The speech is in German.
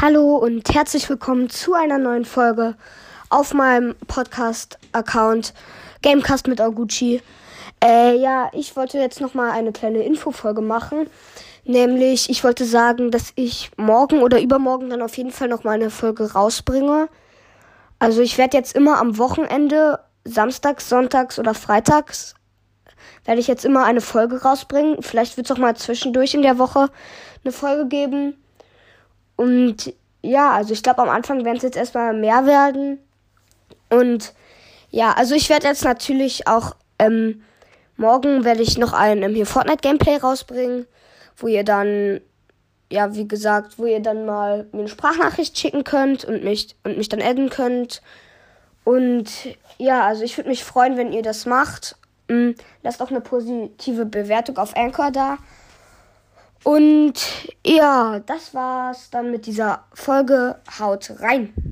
Hallo und herzlich willkommen zu einer neuen Folge auf meinem Podcast-Account Gamecast mit Augucci. Äh, ja, ich wollte jetzt nochmal eine kleine Infofolge machen. Nämlich, ich wollte sagen, dass ich morgen oder übermorgen dann auf jeden Fall nochmal eine Folge rausbringe. Also ich werde jetzt immer am Wochenende, samstags, sonntags oder freitags, werde ich jetzt immer eine Folge rausbringen. Vielleicht wird es auch mal zwischendurch in der Woche eine Folge geben. Und ja, also ich glaube, am Anfang werden es jetzt erstmal mehr werden. Und ja, also ich werde jetzt natürlich auch ähm, morgen werde ich noch ein ähm, hier Fortnite Gameplay rausbringen, wo ihr dann ja, wie gesagt, wo ihr dann mal mir eine Sprachnachricht schicken könnt und mich und mich dann adden könnt. Und ja, also ich würde mich freuen, wenn ihr das macht. Mm, lasst auch eine positive Bewertung auf Anchor da. Und ja, das war's dann mit dieser Folge. Haut rein!